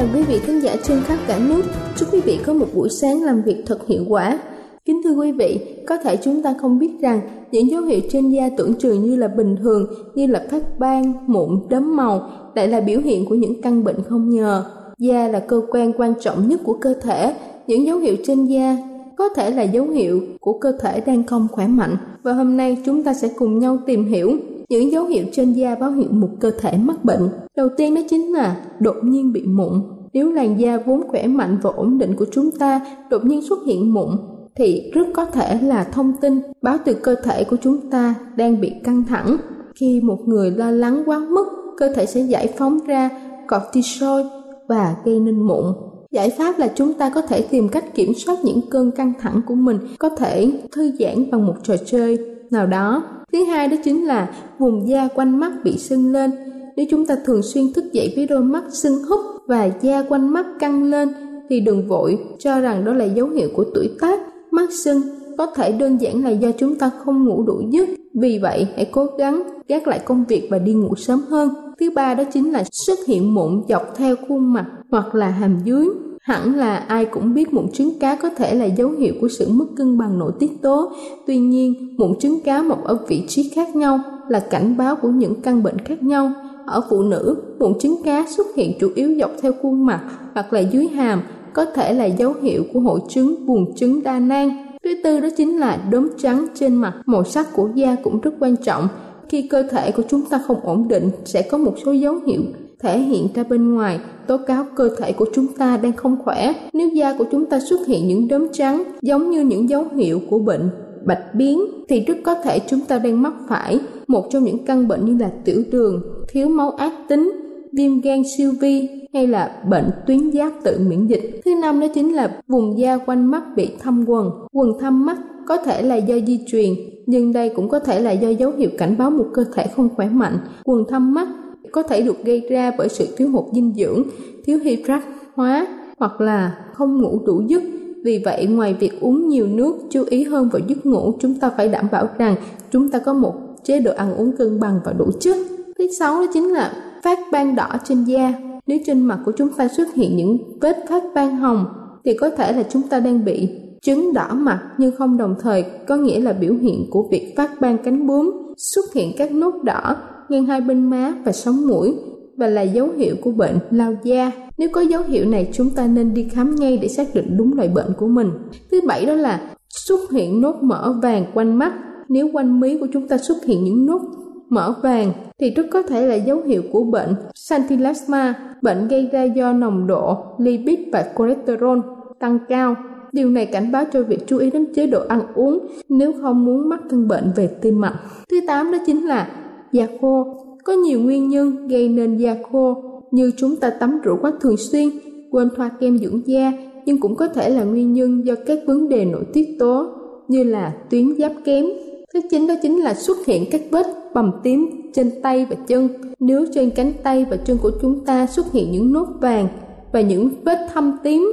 Thân chào quý vị khán giả trên khắp cả nước. Chúc quý vị có một buổi sáng làm việc thật hiệu quả. Kính thưa quý vị, có thể chúng ta không biết rằng những dấu hiệu trên da tưởng chừng như là bình thường như là phát ban, mụn, đấm màu lại là biểu hiện của những căn bệnh không nhờ. Da là cơ quan quan trọng nhất của cơ thể. Những dấu hiệu trên da có thể là dấu hiệu của cơ thể đang không khỏe mạnh. Và hôm nay chúng ta sẽ cùng nhau tìm hiểu những dấu hiệu trên da báo hiệu một cơ thể mắc bệnh. Đầu tiên đó chính là đột nhiên bị mụn. Nếu làn da vốn khỏe mạnh và ổn định của chúng ta đột nhiên xuất hiện mụn thì rất có thể là thông tin báo từ cơ thể của chúng ta đang bị căng thẳng. Khi một người lo lắng quá mức, cơ thể sẽ giải phóng ra cortisol và gây nên mụn. Giải pháp là chúng ta có thể tìm cách kiểm soát những cơn căng thẳng của mình, có thể thư giãn bằng một trò chơi nào đó. Thứ hai đó chính là vùng da quanh mắt bị sưng lên. Nếu chúng ta thường xuyên thức dậy với đôi mắt sưng húp và da quanh mắt căng lên thì đừng vội cho rằng đó là dấu hiệu của tuổi tác. Mắt sưng có thể đơn giản là do chúng ta không ngủ đủ giấc. Vì vậy, hãy cố gắng gác lại công việc và đi ngủ sớm hơn. Thứ ba đó chính là xuất hiện mụn dọc theo khuôn mặt hoặc là hàm dưới. Hẳn là ai cũng biết mụn trứng cá có thể là dấu hiệu của sự mất cân bằng nội tiết tố. Tuy nhiên, mụn trứng cá mọc ở vị trí khác nhau là cảnh báo của những căn bệnh khác nhau. Ở phụ nữ, mụn trứng cá xuất hiện chủ yếu dọc theo khuôn mặt hoặc là dưới hàm, có thể là dấu hiệu của hội chứng buồng trứng đa nang. Thứ tư đó chính là đốm trắng trên mặt. Màu sắc của da cũng rất quan trọng. Khi cơ thể của chúng ta không ổn định, sẽ có một số dấu hiệu thể hiện ra bên ngoài tố cáo cơ thể của chúng ta đang không khỏe. Nếu da của chúng ta xuất hiện những đốm trắng giống như những dấu hiệu của bệnh bạch biến thì rất có thể chúng ta đang mắc phải một trong những căn bệnh như là tiểu đường, thiếu máu ác tính, viêm gan siêu vi hay là bệnh tuyến giáp tự miễn dịch. Thứ năm đó chính là vùng da quanh mắt bị thâm quần. Quần thâm mắt có thể là do di truyền, nhưng đây cũng có thể là do dấu hiệu cảnh báo một cơ thể không khỏe mạnh. Quần thâm mắt có thể được gây ra bởi sự thiếu hụt dinh dưỡng, thiếu hydrat hóa hoặc là không ngủ đủ giấc. Vì vậy, ngoài việc uống nhiều nước, chú ý hơn vào giấc ngủ, chúng ta phải đảm bảo rằng chúng ta có một chế độ ăn uống cân bằng và đủ chất. Thứ sáu đó chính là phát ban đỏ trên da. Nếu trên mặt của chúng ta xuất hiện những vết phát ban hồng thì có thể là chúng ta đang bị chứng đỏ mặt nhưng không đồng thời có nghĩa là biểu hiện của việc phát ban cánh bướm xuất hiện các nốt đỏ ngang hai bên má và sống mũi và là dấu hiệu của bệnh lao da. Nếu có dấu hiệu này chúng ta nên đi khám ngay để xác định đúng loại bệnh của mình. Thứ bảy đó là xuất hiện nốt mỡ vàng quanh mắt. Nếu quanh mí của chúng ta xuất hiện những nốt mỡ vàng thì rất có thể là dấu hiệu của bệnh Santilasma, bệnh gây ra do nồng độ lipid và cholesterol tăng cao. Điều này cảnh báo cho việc chú ý đến chế độ ăn uống nếu không muốn mắc căn bệnh về tim mạch. Thứ tám đó chính là da khô. Có nhiều nguyên nhân gây nên da khô như chúng ta tắm rửa quá thường xuyên, quên thoa kem dưỡng da, nhưng cũng có thể là nguyên nhân do các vấn đề nội tiết tố như là tuyến giáp kém, Thứ chín đó chính là xuất hiện các vết bầm tím trên tay và chân. Nếu trên cánh tay và chân của chúng ta xuất hiện những nốt vàng và những vết thâm tím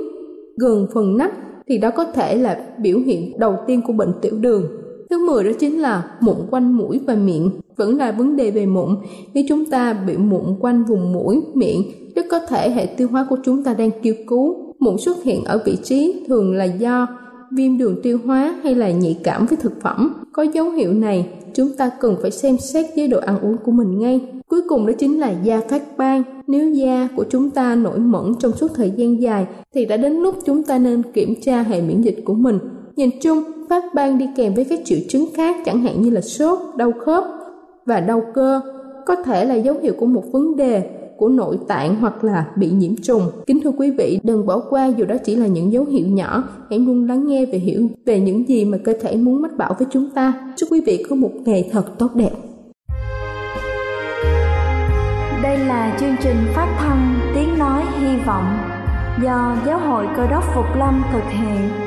gần phần nách thì đó có thể là biểu hiện đầu tiên của bệnh tiểu đường. Thứ 10 đó chính là mụn quanh mũi và miệng. Vẫn là vấn đề về mụn. Nếu chúng ta bị mụn quanh vùng mũi, miệng, rất có thể hệ tiêu hóa của chúng ta đang kêu cứu. Mụn xuất hiện ở vị trí thường là do viêm đường tiêu hóa hay là nhạy cảm với thực phẩm. Có dấu hiệu này, chúng ta cần phải xem xét chế độ ăn uống của mình ngay. Cuối cùng đó chính là da phát ban. Nếu da của chúng ta nổi mẩn trong suốt thời gian dài thì đã đến lúc chúng ta nên kiểm tra hệ miễn dịch của mình. Nhìn chung, phát ban đi kèm với các triệu chứng khác chẳng hạn như là sốt, đau khớp và đau cơ có thể là dấu hiệu của một vấn đề của nội tạng hoặc là bị nhiễm trùng. Kính thưa quý vị, đừng bỏ qua dù đó chỉ là những dấu hiệu nhỏ, hãy luôn lắng nghe và hiểu về những gì mà cơ thể muốn mách bảo với chúng ta. Chúc quý vị có một ngày thật tốt đẹp. Đây là chương trình phát thanh Tiếng Nói Hy Vọng do Giáo hội Cơ đốc Phục Lâm thực hiện.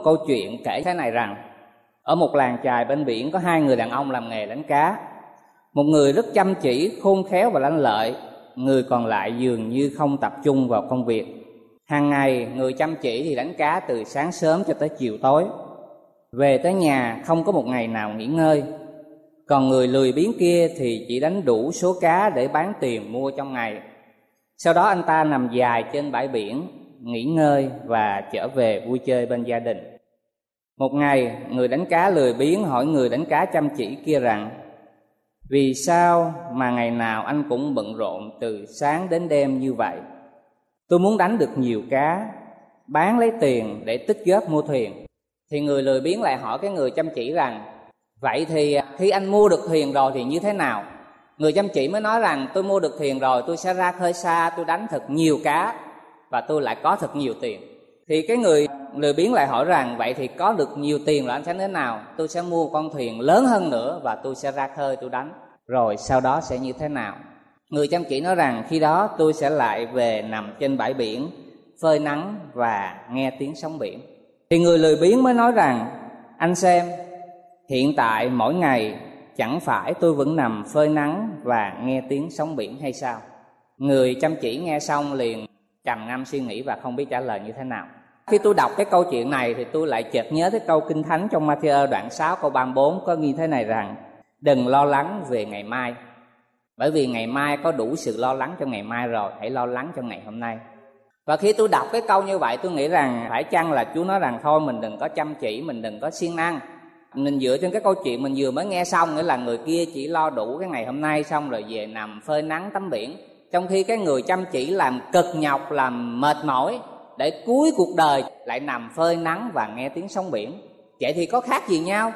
Một câu chuyện kể thế này rằng Ở một làng chài bên biển có hai người đàn ông làm nghề đánh cá. Một người rất chăm chỉ, khôn khéo và lanh lợi Người còn lại dường như không tập trung vào công việc. Hàng ngày người chăm chỉ thì đánh cá từ sáng sớm cho tới chiều tối. Về tới nhà không có một ngày nào nghỉ ngơi. Còn người lười biếng kia thì chỉ đánh đủ số cá để bán tiền mua trong ngày. Sau đó anh ta nằm dài trên bãi biển nghỉ ngơi và trở về vui chơi bên gia đình. Một ngày, người đánh cá lười biếng hỏi người đánh cá chăm chỉ kia rằng, vì sao mà ngày nào anh cũng bận rộn từ sáng đến đêm như vậy? Tôi muốn đánh được nhiều cá, bán lấy tiền để tích góp mua thuyền. Thì người lười biếng lại hỏi cái người chăm chỉ rằng, vậy thì à, khi anh mua được thuyền rồi thì như thế nào? Người chăm chỉ mới nói rằng, tôi mua được thuyền rồi, tôi sẽ ra khơi xa, tôi đánh thật nhiều cá và tôi lại có thật nhiều tiền. Thì cái người lười biếng lại hỏi rằng, vậy thì có được nhiều tiền là anh sẽ thế nào? Tôi sẽ mua con thuyền lớn hơn nữa và tôi sẽ ra khơi tôi đánh. Rồi sau đó sẽ như thế nào? Người chăm chỉ nói rằng, khi đó tôi sẽ lại về nằm trên bãi biển, phơi nắng và nghe tiếng sóng biển. Thì người lười biếng mới nói rằng, anh xem, hiện tại mỗi ngày chẳng phải tôi vẫn nằm phơi nắng và nghe tiếng sóng biển hay sao? Người chăm chỉ nghe xong liền trầm ngâm suy nghĩ và không biết trả lời như thế nào. Khi tôi đọc cái câu chuyện này thì tôi lại chợt nhớ tới câu kinh thánh trong Matthew đoạn 6 câu 34 có ghi thế này rằng, đừng lo lắng về ngày mai, bởi vì ngày mai có đủ sự lo lắng cho ngày mai rồi, hãy lo lắng cho ngày hôm nay. Và khi tôi đọc cái câu như vậy, tôi nghĩ rằng phải chăng là chúa nói rằng, thôi, mình đừng có chăm chỉ, mình đừng có siêng năng. Mình dựa trên cái câu chuyện mình vừa mới nghe xong, nghĩa là người kia chỉ lo đủ cái ngày hôm nay xong rồi về nằm phơi nắng tắm biển trong khi cái người chăm chỉ làm cực nhọc, làm mệt mỏi, để cuối cuộc đời lại nằm phơi nắng và nghe tiếng sóng biển. Vậy thì có khác gì nhau?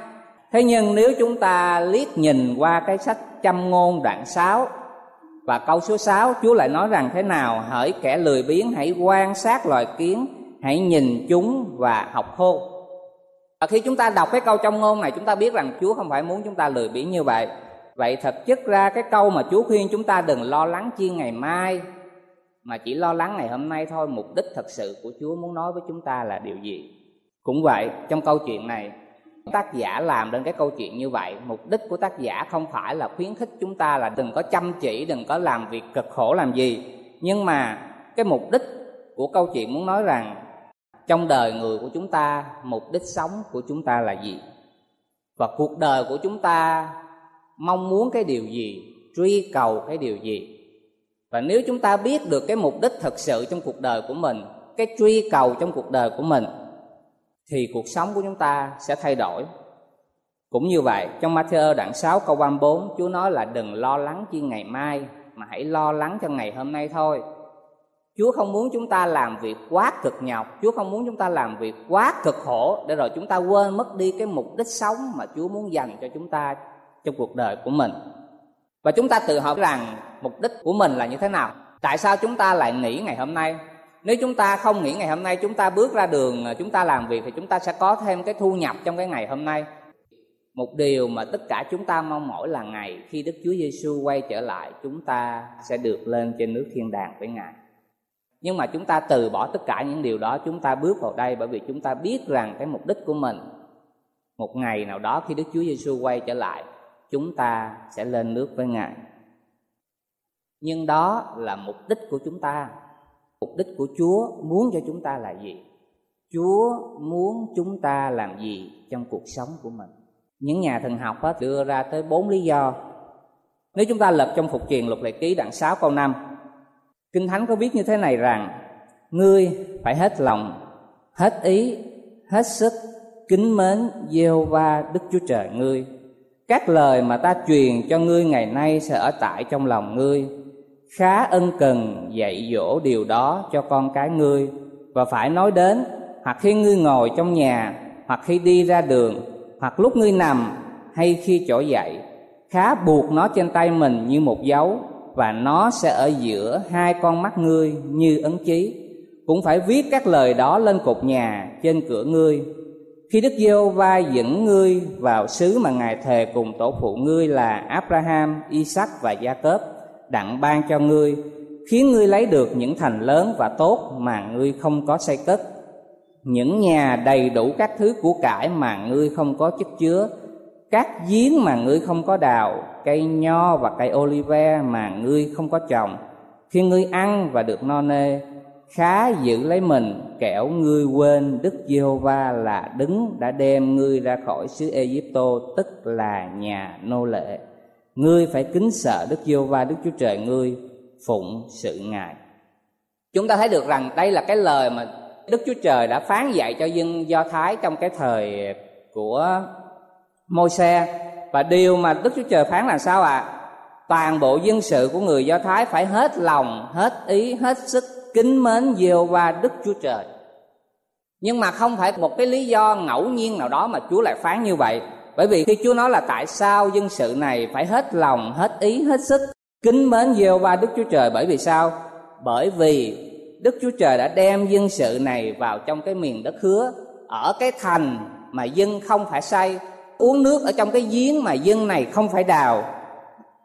Thế nhưng nếu chúng ta liếc nhìn qua cái sách châm ngôn đoạn 6 và câu số 6 Chúa lại nói rằng thế nào? Hỡi kẻ lười biếng, hãy quan sát loài kiến, Hãy nhìn chúng và học khô và khi chúng ta đọc cái câu trong ngôn này, chúng ta biết rằng Chúa không phải muốn chúng ta lười biếng như vậy vậy thật chất ra cái câu mà chúa khuyên chúng ta đừng lo lắng chi ngày mai, mà chỉ lo lắng ngày hôm nay thôi. Mục đích thật sự của chúa muốn nói với chúng ta là điều gì? Cũng vậy, trong câu chuyện này, tác giả làm đến cái câu chuyện như vậy. Mục đích của tác giả không phải là khuyến khích chúng ta là đừng có chăm chỉ, đừng có làm việc cực khổ làm gì. Nhưng mà cái mục đích của câu chuyện muốn nói rằng, trong đời người của chúng ta, mục đích sống của chúng ta là gì? Và cuộc đời của chúng ta mong muốn cái điều gì, truy cầu cái điều gì. Và nếu chúng ta biết được cái mục đích thật sự trong cuộc đời của mình, cái truy cầu trong cuộc đời của mình, thì cuộc sống của chúng ta sẽ thay đổi. Cũng như vậy, trong Matthew đoạn 6 câu 34 Chúa nói là đừng lo lắng chi ngày mai, mà hãy lo lắng cho ngày hôm nay thôi. Chúa không muốn chúng ta làm việc quá cực nhọc, Chúa không muốn chúng ta làm việc quá cực khổ Để rồi chúng ta quên mất đi cái mục đích sống Mà Chúa muốn dành cho chúng ta trong cuộc đời của mình và chúng ta tự hỏi rằng mục đích của mình là như thế nào tại sao chúng ta lại nghỉ ngày hôm nay nếu chúng ta không nghỉ ngày hôm nay chúng ta bước ra đường chúng ta làm việc thì chúng ta sẽ có thêm cái thu nhập trong cái ngày hôm nay một điều mà tất cả chúng ta mong mỏi là ngày khi Đức Chúa Giêsu quay trở lại chúng ta sẽ được lên trên nước thiên đàng với Ngài. Nhưng mà chúng ta từ bỏ tất cả những điều đó chúng ta bước vào đây bởi vì chúng ta biết rằng cái mục đích của mình một ngày nào đó khi Đức Chúa Giêsu quay trở lại chúng ta sẽ lên nước với ngài. Nhưng đó là mục đích của chúng ta. Mục đích của chúa muốn cho chúng ta là gì? Chúa muốn chúng ta làm gì trong cuộc sống của mình? Những nhà thần học hết đưa ra tới bốn lý do. Nếu chúng ta lật trong phục truyền lục lệ ký đoạn 6 câu 5 Kinh Thánh có viết như thế này rằng Ngươi phải hết lòng, hết ý, hết sức kính mến giê va Đức Chúa Trời ngươi các lời mà ta truyền cho ngươi ngày nay sẽ ở tại trong lòng ngươi. Khá ân cần dạy dỗ điều đó cho con cái ngươi. Và phải nói đến, hoặc khi ngươi ngồi trong nhà, hoặc khi đi ra đường, hoặc lúc ngươi nằm, hay khi chỗ dậy, khá buộc nó trên tay mình như một dấu, và nó sẽ ở giữa hai con mắt ngươi như ấn chí cũng phải viết các lời đó lên cột nhà trên cửa ngươi khi Đức giê va dẫn ngươi vào xứ mà Ngài thề cùng tổ phụ ngươi là Abraham, Isaac và Gia Cớp đặng ban cho ngươi, khiến ngươi lấy được những thành lớn và tốt mà ngươi không có xây cất, những nhà đầy đủ các thứ của cải mà ngươi không có chất chứa, các giếng mà ngươi không có đào, cây nho và cây olive mà ngươi không có trồng, khi ngươi ăn và được no nê, khá giữ lấy mình kẻo ngươi quên Đức Giê-hô-va là đứng đã đem ngươi ra khỏi xứ Ê-díp-tô tức là nhà nô lệ. Ngươi phải kính sợ Đức Giê-hô-va Đức Chúa Trời ngươi phụng sự Ngài. Chúng ta thấy được rằng đây là cái lời mà Đức Chúa Trời đã phán dạy cho dân Do Thái trong cái thời của Môi-se và điều mà Đức Chúa Trời phán là sao ạ? À? Toàn bộ dân sự của người Do Thái phải hết lòng, hết ý, hết sức kính mến gieo và Đức Chúa Trời. Nhưng mà không phải một cái lý do ngẫu nhiên nào đó mà Chúa lại phán như vậy. Bởi vì khi Chúa nói là tại sao dân sự này phải hết lòng, hết ý, hết sức kính mến gieo và Đức Chúa Trời bởi vì sao? Bởi vì Đức Chúa Trời đã đem dân sự này vào trong cái miền đất hứa ở cái thành mà dân không phải xây uống nước ở trong cái giếng mà dân này không phải đào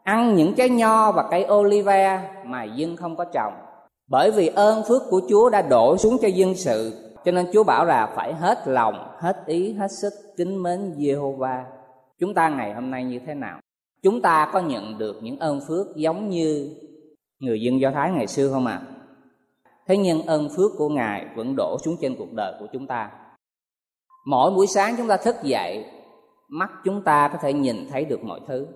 ăn những trái nho và cây olive mà dân không có trồng bởi vì ơn phước của Chúa đã đổ xuống cho dân sự, cho nên Chúa bảo là phải hết lòng, hết ý, hết sức kính mến Jehovah chúng ta ngày hôm nay như thế nào? Chúng ta có nhận được những ơn phước giống như người dân do thái ngày xưa không ạ? À? thế nhưng ơn phước của ngài vẫn đổ xuống trên cuộc đời của chúng ta. Mỗi buổi sáng chúng ta thức dậy, mắt chúng ta có thể nhìn thấy được mọi thứ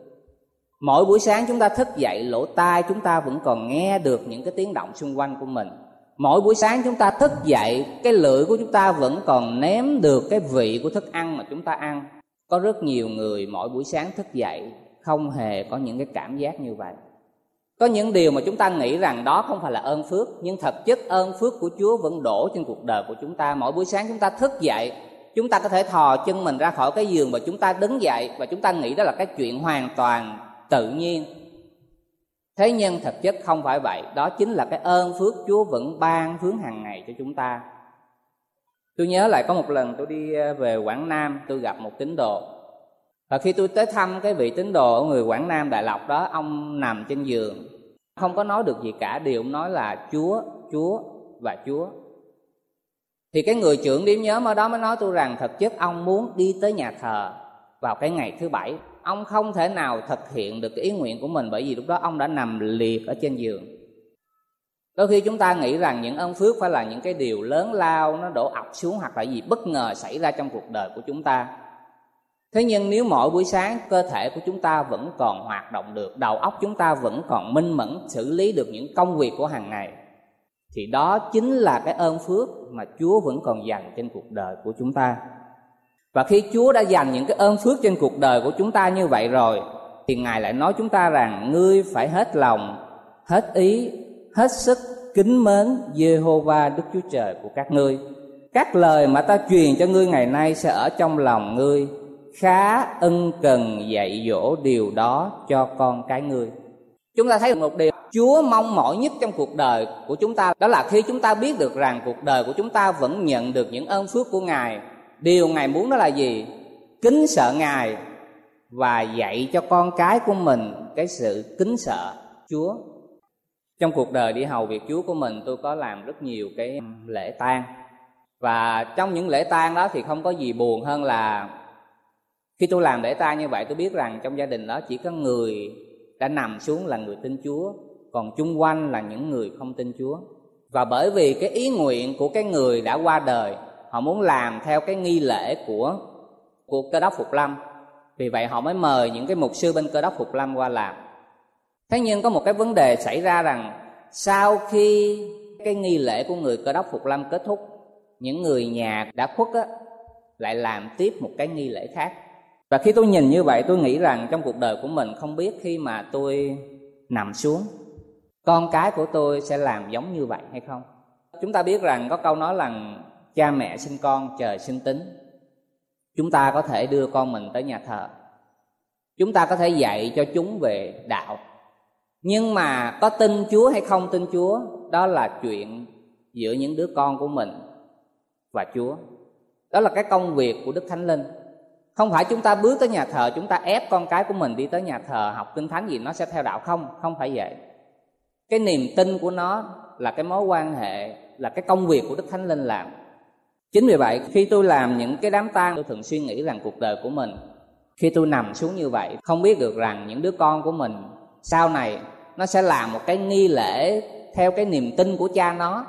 mỗi buổi sáng chúng ta thức dậy lỗ tai chúng ta vẫn còn nghe được những cái tiếng động xung quanh của mình mỗi buổi sáng chúng ta thức dậy cái lưỡi của chúng ta vẫn còn nếm được cái vị của thức ăn mà chúng ta ăn có rất nhiều người mỗi buổi sáng thức dậy không hề có những cái cảm giác như vậy có những điều mà chúng ta nghĩ rằng đó không phải là ơn phước nhưng thật chất ơn phước của chúa vẫn đổ trên cuộc đời của chúng ta mỗi buổi sáng chúng ta thức dậy chúng ta có thể thò chân mình ra khỏi cái giường và chúng ta đứng dậy và chúng ta nghĩ đó là cái chuyện hoàn toàn tự nhiên. Thế nhưng thực chất không phải vậy, đó chính là cái ơn phước chúa vẫn ban phước hàng ngày cho chúng ta. Tôi nhớ lại có một lần tôi đi ờ, về quảng nam, tôi gặp một tín đồ. Và khi tôi tới thăm cái vị tín đồ ở người quảng nam đại lộc đó, ông nằm trên giường. Không có nói được gì cả, điều ông nói là chúa chúa và chúa. Thì cái người trưởng điểm nhóm ở đó mới nói tôi rằng thực chất ông muốn đi tới nhà thờ vào cái ngày thứ bảy ông không thể nào thực hiện được cái ý nguyện của mình bởi vì lúc đó ông đã nằm liệt ở trên giường. Đôi khi chúng ta nghĩ rằng những ân phước phải là những cái điều lớn lao, nó đổ ập xuống hoặc là gì bất ngờ xảy ra trong cuộc đời của chúng ta. Thế nhưng nếu mỗi buổi sáng cơ thể của chúng ta vẫn còn hoạt động được, đầu óc chúng ta vẫn còn minh mẫn xử lý được những công việc của hàng ngày, thì đó chính là cái ơn phước mà chúa vẫn còn dành trên cuộc đời của chúng ta và khi chúa đã dành những cái ơn phước trên cuộc đời của chúng ta như vậy rồi thì ngài lại nói chúng ta rằng ngươi phải hết lòng hết ý hết sức kính mến Jehovah Đức Chúa Trời của các ngươi. Các lời mà ta truyền cho ngươi ngày nay sẽ ở trong lòng ngươi, khá ân cần dạy dỗ điều đó cho con cái ngươi. Chúng ta thấy được một điều Chúa mong mỏi nhất trong cuộc đời của chúng ta đó là khi chúng ta biết được rằng cuộc đời của chúng ta vẫn nhận được những ơn phước của Ngài. Điều Ngài muốn đó là gì? Kính sợ Ngài và dạy cho con cái của mình cái sự kính sợ Chúa. Trong cuộc đời đi hầu việc chúa của mình, tôi có làm rất nhiều cái lễ tang. Và trong những lễ tang đó thì không có gì buồn hơn là khi tôi làm lễ tang như vậy, tôi biết rằng trong gia đình đó chỉ có người đã nằm xuống là người tin chúa, còn chung quanh là những người không tin chúa. Và bởi vì cái ý nguyện của cái người đã qua đời họ muốn làm theo cái nghi lễ của của cơ đốc phục lâm. Vì vậy họ mới mời những cái mục sư bên cơ đốc phục lâm qua làm. Thế nhưng có một cái vấn đề xảy ra rằng sau khi cái nghi lễ của người cơ đốc phục lâm kết thúc những người nhà đã khuất á, lại làm tiếp một cái nghi lễ khác. Và khi tôi nhìn như vậy tôi nghĩ rằng trong cuộc đời của mình không biết khi mà tôi nằm xuống con cái của tôi sẽ làm giống như vậy hay không. Chúng ta biết rằng có câu nói rằng cha mẹ sinh con, trời sinh tính. Chúng ta có thể đưa con mình tới nhà thờ. Chúng ta có thể dạy cho chúng về đạo. Nhưng mà có tin chúa hay không tin chúa, đó là chuyện giữa những đứa con của mình và chúa. Đó là cái công việc của đức thánh linh. Không phải chúng ta bước tới nhà thờ, chúng ta ép con cái của mình đi tới nhà thờ học kinh thánh gì nó sẽ theo đạo không? Không phải vậy. Cái niềm tin của nó là cái mối quan hệ, là cái công việc của đức thánh linh làm chính vì vậy, khi tôi làm những cái đám tang, tôi thường suy nghĩ rằng cuộc đời của mình, khi tôi nằm xuống như vậy, không biết được rằng những đứa con của mình sau này nó sẽ làm một cái nghi lễ theo cái niềm tin của cha nó,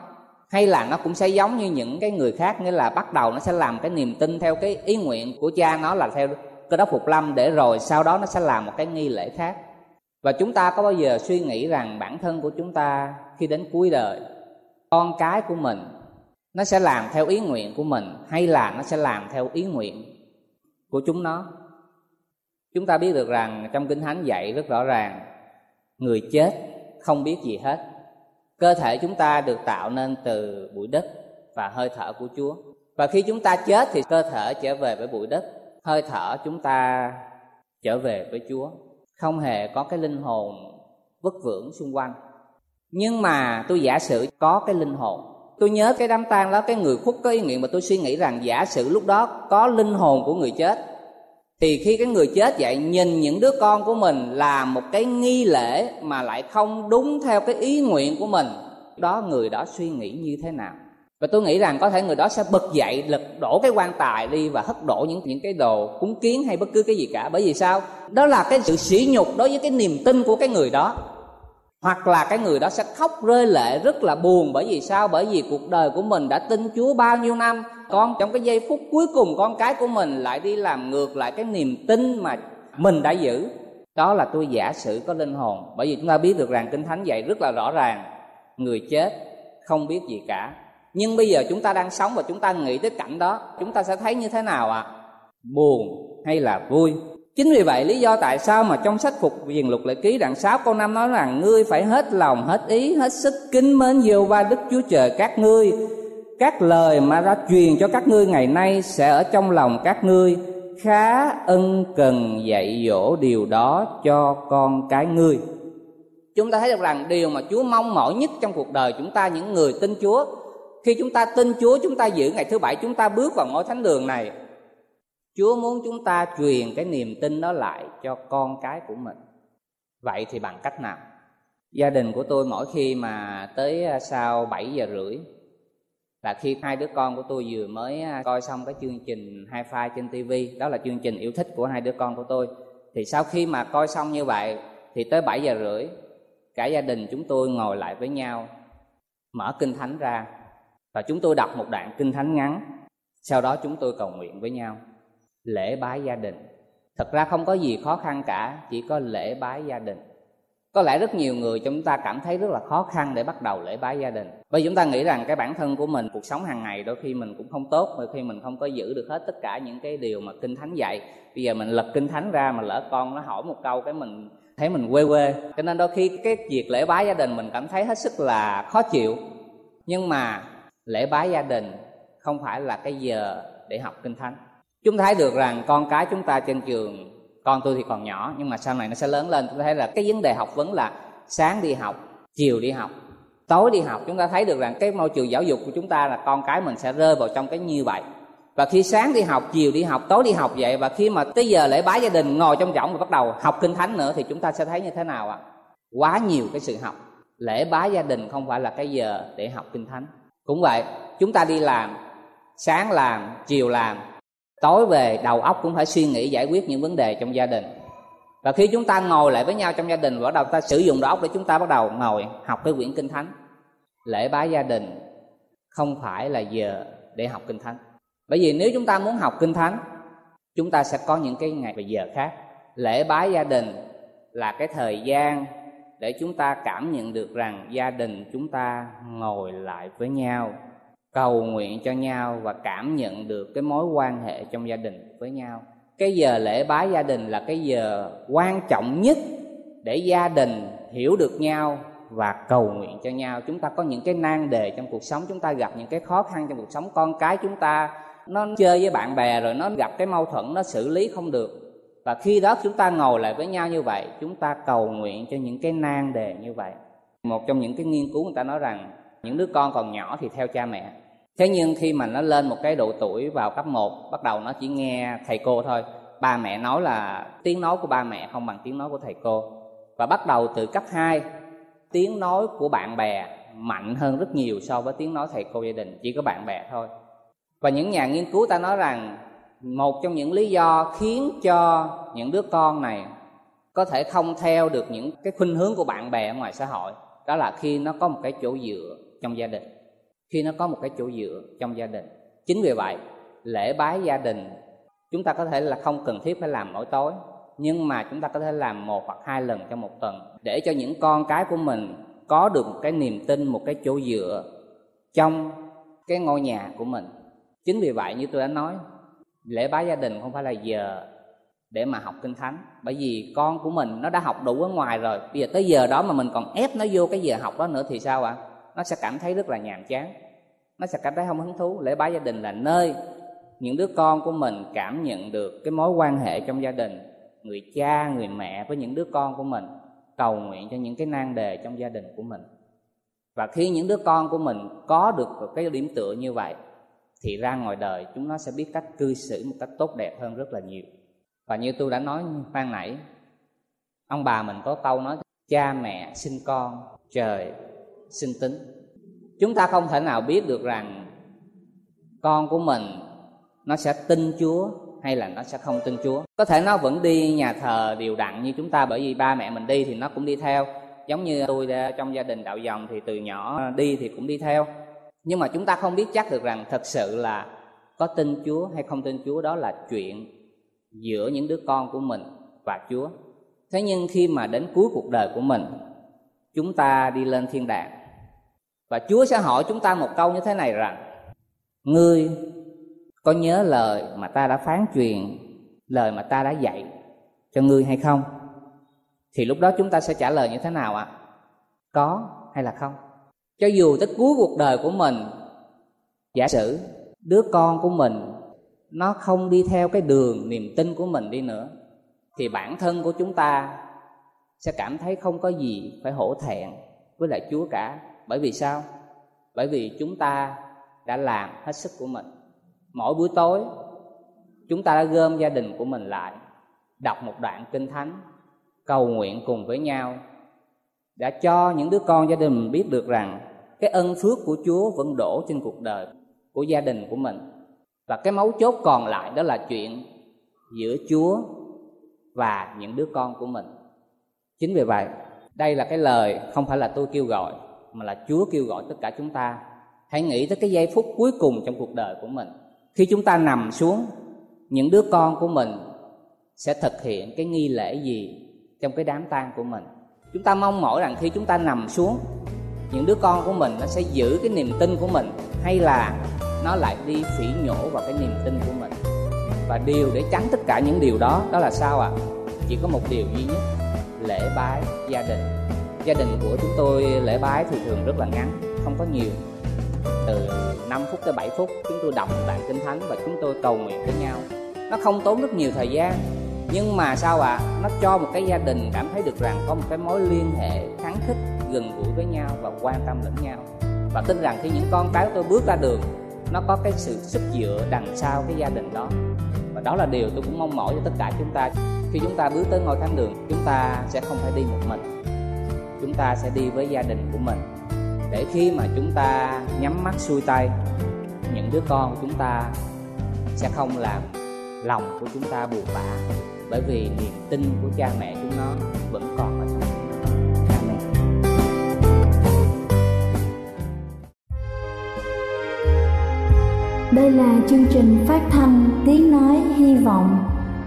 hay là nó cũng sẽ giống như những cái người khác, nghĩa là bắt đầu nó sẽ làm cái niềm tin theo cái ý nguyện của cha nó là theo cơ đốc phục lâm, để rồi sau đó nó sẽ làm một cái nghi lễ khác. Và chúng ta có bao giờ suy nghĩ rằng bản thân của chúng ta khi đến cuối đời, con cái của mình nó sẽ làm theo ý nguyện của mình hay là nó sẽ làm theo ý nguyện của chúng nó? Chúng ta biết được rằng trong kinh thánh dạy rất rõ ràng, người chết không biết gì hết. Cơ thể chúng ta được tạo nên từ bụi đất và hơi thở của chúa. Và khi chúng ta chết thì cơ thể trở về với bụi đất, hơi thở chúng ta trở về với chúa. Không hề có cái linh hồn vất vưởng xung quanh. Nhưng mà tôi giả sử có cái linh hồn tôi nhớ cái đám tang đó, cái người khuất có ý nguyện mà tôi suy nghĩ rằng giả sử lúc đó có linh hồn của người chết, thì khi cái người chết vậy nhìn những đứa con của mình làm một cái nghi lễ mà lại không đúng theo cái ý nguyện của mình đó người đó suy nghĩ như thế nào? Và tôi nghĩ rằng có thể người đó sẽ bật dậy, lật đổ cái quan tài đi và hất đổ những những cái đồ cúng kiến hay bất cứ cái gì cả. Bởi vì sao? Đó là cái sự sỉ nhục đối với cái niềm tin của cái người đó hoặc là cái người đó sẽ khóc rơi lệ rất là buồn bởi vì sao? Bởi vì cuộc đời của mình đã tin chúa bao nhiêu năm, con trong cái giây phút cuối cùng con cái của mình lại đi làm ngược lại cái niềm tin mà mình đã giữ. Đó là tôi giả sử có linh hồn. Bởi vì chúng ta biết được rằng kinh thánh dạy rất là rõ ràng, người chết không biết gì cả. Nhưng bây giờ chúng ta đang sống và chúng ta nghĩ tới cảnh đó, chúng ta sẽ thấy như thế nào ạ? À? buồn hay là vui? Chính vì vậy, lý do tại sao mà trong sách phục viền lục lệ ký đoạn 6 câu năm nói rằng, ngươi phải hết lòng, hết ý, hết sức kính mến yêu va đức chúa trời các ngươi. Các lời mà đã truyền cho các ngươi ngày nay sẽ ở trong lòng các ngươi. Khá ân cần dạy dỗ điều đó cho con cái ngươi. Chúng ta thấy được rằng điều mà chúa mong mỏi nhất trong cuộc đời chúng ta, những người tin chúa, khi chúng ta tin chúa, chúng ta giữ ngày thứ bảy, chúng ta bước vào ngôi thánh đường này chúa muốn chúng ta truyền cái niềm tin đó lại cho con cái của mình. Vậy thì bằng cách nào? Gia đình của tôi mỗi khi mà tới à, sau 7 giờ rưỡi là khi hai đứa con của tôi vừa mới à, coi xong cái chương trình hai file trên tv đó là chương trình yêu thích của hai đứa con của tôi, thì sau khi mà coi xong như vậy thì tới 7 giờ rưỡi, cả gia đình chúng tôi ngồi lại với nhau, mở kinh thánh ra và chúng tôi đọc một đoạn kinh thánh ngắn. Sau đó chúng tôi cầu nguyện với nhau lễ bái gia đình. Thật ra không có gì khó khăn cả, chỉ có lễ bái gia đình. Có lẽ rất nhiều người chúng ta cảm thấy rất là khó khăn để bắt đầu lễ bái gia đình. Bởi chúng ta nghĩ rằng cái bản thân của mình, cuộc sống hàng ngày đôi khi mình cũng không tốt, đôi khi mình không có giữ được hết tất cả những cái điều mà kinh thánh dạy. Bây giờ mình lật kinh thánh ra mà lỡ con nó hỏi một câu cái mình thấy mình quê quê. Cho nên đôi khi cái việc lễ bái gia đình mình cảm thấy hết sức là khó chịu. Nhưng mà lễ bái gia đình không phải là cái giờ để học kinh thánh chúng ta thấy được rằng con cái chúng ta trên trường, con tôi thì còn nhỏ, nhưng mà sau này nó sẽ lớn lên. Chúng ta thấy là cái vấn đề học vấn là sáng đi học, chiều đi học, tối đi học. Chúng ta thấy được rằng cái môi trường giáo dục của chúng ta là con cái mình sẽ rơi vào trong cái như vậy. Và khi sáng đi học, chiều đi học, tối đi học vậy, và khi mà tới giờ lễ bái gia đình, ngồi trong võng và bắt đầu học kinh thánh nữa, thì chúng ta sẽ thấy như thế nào ạ? À? quá nhiều cái sự học. Lễ bái gia đình không phải là cái giờ để học kinh thánh. Cũng vậy, chúng ta đi làm, sáng làm, chiều làm tối về, đầu óc cũng phải suy nghĩ, giải quyết những vấn đề trong gia đình. Và khi chúng ta ngồi lại với nhau trong gia đình bắt đầu ta sử dụng đầu óc để chúng ta bắt đầu ngồi học cái quyển kinh thánh. Lễ bái gia đình không phải là giờ để học kinh thánh. Bởi vì nếu chúng ta muốn học kinh thánh, chúng ta sẽ có những cái ngày và giờ khác. Lễ bái gia đình là cái thời gian để chúng ta cảm nhận được rằng gia đình chúng ta ngồi lại với nhau cầu nguyện cho nhau và cảm nhận được cái mối quan hệ trong gia đình với nhau. Cái giờ lễ bái gia đình là cái giờ quan trọng nhất để gia đình hiểu được nhau và cầu nguyện cho nhau. Chúng ta có những cái nan đề trong cuộc sống, chúng ta gặp những cái khó khăn trong cuộc sống. Con cái chúng ta, nó chơi với bạn bè rồi nó gặp cái mâu thuẫn, nó xử lý không được. Và khi đó chúng ta ngồi lại với nhau như vậy, chúng ta cầu nguyện cho những cái nan đề như vậy. Một trong những cái nghiên cứu người ta nói rằng, những đứa con còn nhỏ thì theo cha mẹ thế nhưng khi mà nó lên một cái độ tuổi vào cấp 1 bắt đầu nó chỉ nghe thầy cô thôi. Ba mẹ nói là tiếng nói của ba mẹ không bằng tiếng nói của thầy cô. Và bắt đầu từ cấp 2 tiếng nói của bạn bè mạnh hơn rất nhiều so với tiếng nói thầy cô gia đình, chỉ có bạn bè thôi. Và những nhà nghiên cứu ta nói rằng một trong những lý do khiến cho những đứa con này có thể không theo được những cái khuynh hướng của bạn bè ở ngoài xã hội đó là khi nó có một cái chỗ dựa trong gia đình khi nó có một cái chỗ dựa trong gia đình. Chính vì vậy, lễ bái gia đình, chúng ta có thể là không cần thiết phải làm mỗi tối, nhưng mà chúng ta có thể làm một hoặc hai lần trong một tuần để cho những con cái của mình có được một cái niềm tin, một cái chỗ dựa trong cái ngôi nhà của mình. Chính vì vậy như tôi đã nói, lễ bái gia đình không phải là giờ để mà học kinh thánh, bởi vì con của mình nó đã học đủ ở ngoài rồi. Bây giờ tới giờ đó mà mình còn ép nó vô cái giờ học đó nữa thì sao ạ? à? Nó sẽ cảm thấy rất là nhàm chán. Nó sẽ cảm thấy không hứng thú. Lễ bái gia đình là nơi những đứa con của mình cảm nhận được cái mối quan hệ trong gia đình, người cha, người mẹ với những đứa con của mình, cầu nguyện cho những cái nan đề trong gia đình của mình. Và khi những đứa con của mình có được cái điểm tựa như vậy, thì ra ngoài đời chúng nó sẽ biết cách cư xử một cách tốt đẹp hơn rất là nhiều. Và như tôi đã nói ban nãy, ông bà mình có câu nói, cha mẹ sinh con, trời sinh tính. Chúng ta không thể nào biết được rằng con của mình nó sẽ tin chúa hay là nó sẽ không tin chúa. Có thể nó vẫn đi nhà thờ điều đặn như chúng ta bởi vì ba mẹ mình đi thì nó cũng đi theo. Giống như tôi trong gia đình đạo dòng thì từ nhỏ đi thì cũng đi theo. Nhưng mà chúng ta không biết chắc được rằng thật sự là có tin chúa hay không tin chúa, đó là chuyện giữa những đứa con của mình và chúa. Thế nhưng khi mà đến cuối cuộc đời của mình chúng ta đi lên thiên đàng. Và chúa sẽ hỏi chúng ta một câu như thế này rằng, ngươi có nhớ lời mà ta đã phán truyền, lời mà ta đã dạy cho ngươi hay không? Thì lúc đó chúng ta sẽ trả lời như thế nào ạ? Có hay là không? Cho dù tới cuối cuộc đời của mình, giả sử đứa con của mình, nó không đi theo cái đường niềm tin của mình đi nữa, thì bản thân của chúng ta sẽ cảm thấy không có gì phải hổ thẹn với lại Chúa cả. Bởi vì sao? Bởi vì chúng ta đã làm hết sức của mình. Mỗi buổi tối chúng ta đã gom gia đình của mình lại, đọc một đoạn kinh thánh, cầu nguyện cùng với nhau đã cho những đứa con gia đình mình biết được rằng cái ân phước của Chúa vẫn đổ trên cuộc đời của gia đình của mình. Và cái mấu chốt còn lại đó là chuyện giữa Chúa và những đứa con của mình chính vì vậy, đây là cái lời không phải là tôi kêu gọi, mà là chúa kêu gọi tất cả chúng ta. Hãy nghĩ tới cái giây phút cuối cùng trong cuộc đời của mình. Khi chúng ta nằm xuống, những đứa con của mình sẽ thực hiện cái nghi lễ gì trong cái đám tang của mình. Chúng ta mong mỏi rằng khi chúng ta nằm xuống, những đứa con của mình nó sẽ giữ cái niềm tin của mình, hay là nó lại đi phỉ nhổ vào cái niềm tin của mình. Và điều để tránh tất cả những điều đó đó là sao ạ? À? chỉ có một điều duy nhất lễ bái gia đình. Gia đình của chúng tôi lễ bái thì thường rất là ngắn, không có nhiều. Từ 5 phút tới 7 phút, chúng tôi đọc đoạn kinh thánh và chúng tôi cầu nguyện với nhau. Nó không tốn rất nhiều thời gian, nhưng mà sao ạ? À? nó cho một cái gia đình cảm thấy được rằng có một cái mối liên hệ kháng khích, gần gũi với nhau và quan tâm lẫn nhau. Và tin rằng khi những con cái của tôi bước ra đường, nó có cái sự sức dựa đằng sau cái gia đình đó. Và đó là điều tôi cũng mong mỏi cho tất cả chúng ta khi chúng ta bước tới ngôi thánh đường, chúng ta sẽ không phải đi một mình. Chúng ta sẽ đi với gia đình của mình. Để khi mà chúng ta nhắm mắt xuôi tay, những đứa con của chúng ta sẽ không làm lòng của chúng ta buồn bã, bởi vì niềm tin của cha mẹ chúng nó vẫn còn ở trong cha mẹ Đây là chương trình phát thanh Tiếng Nói Hy Vọng